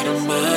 out of mind.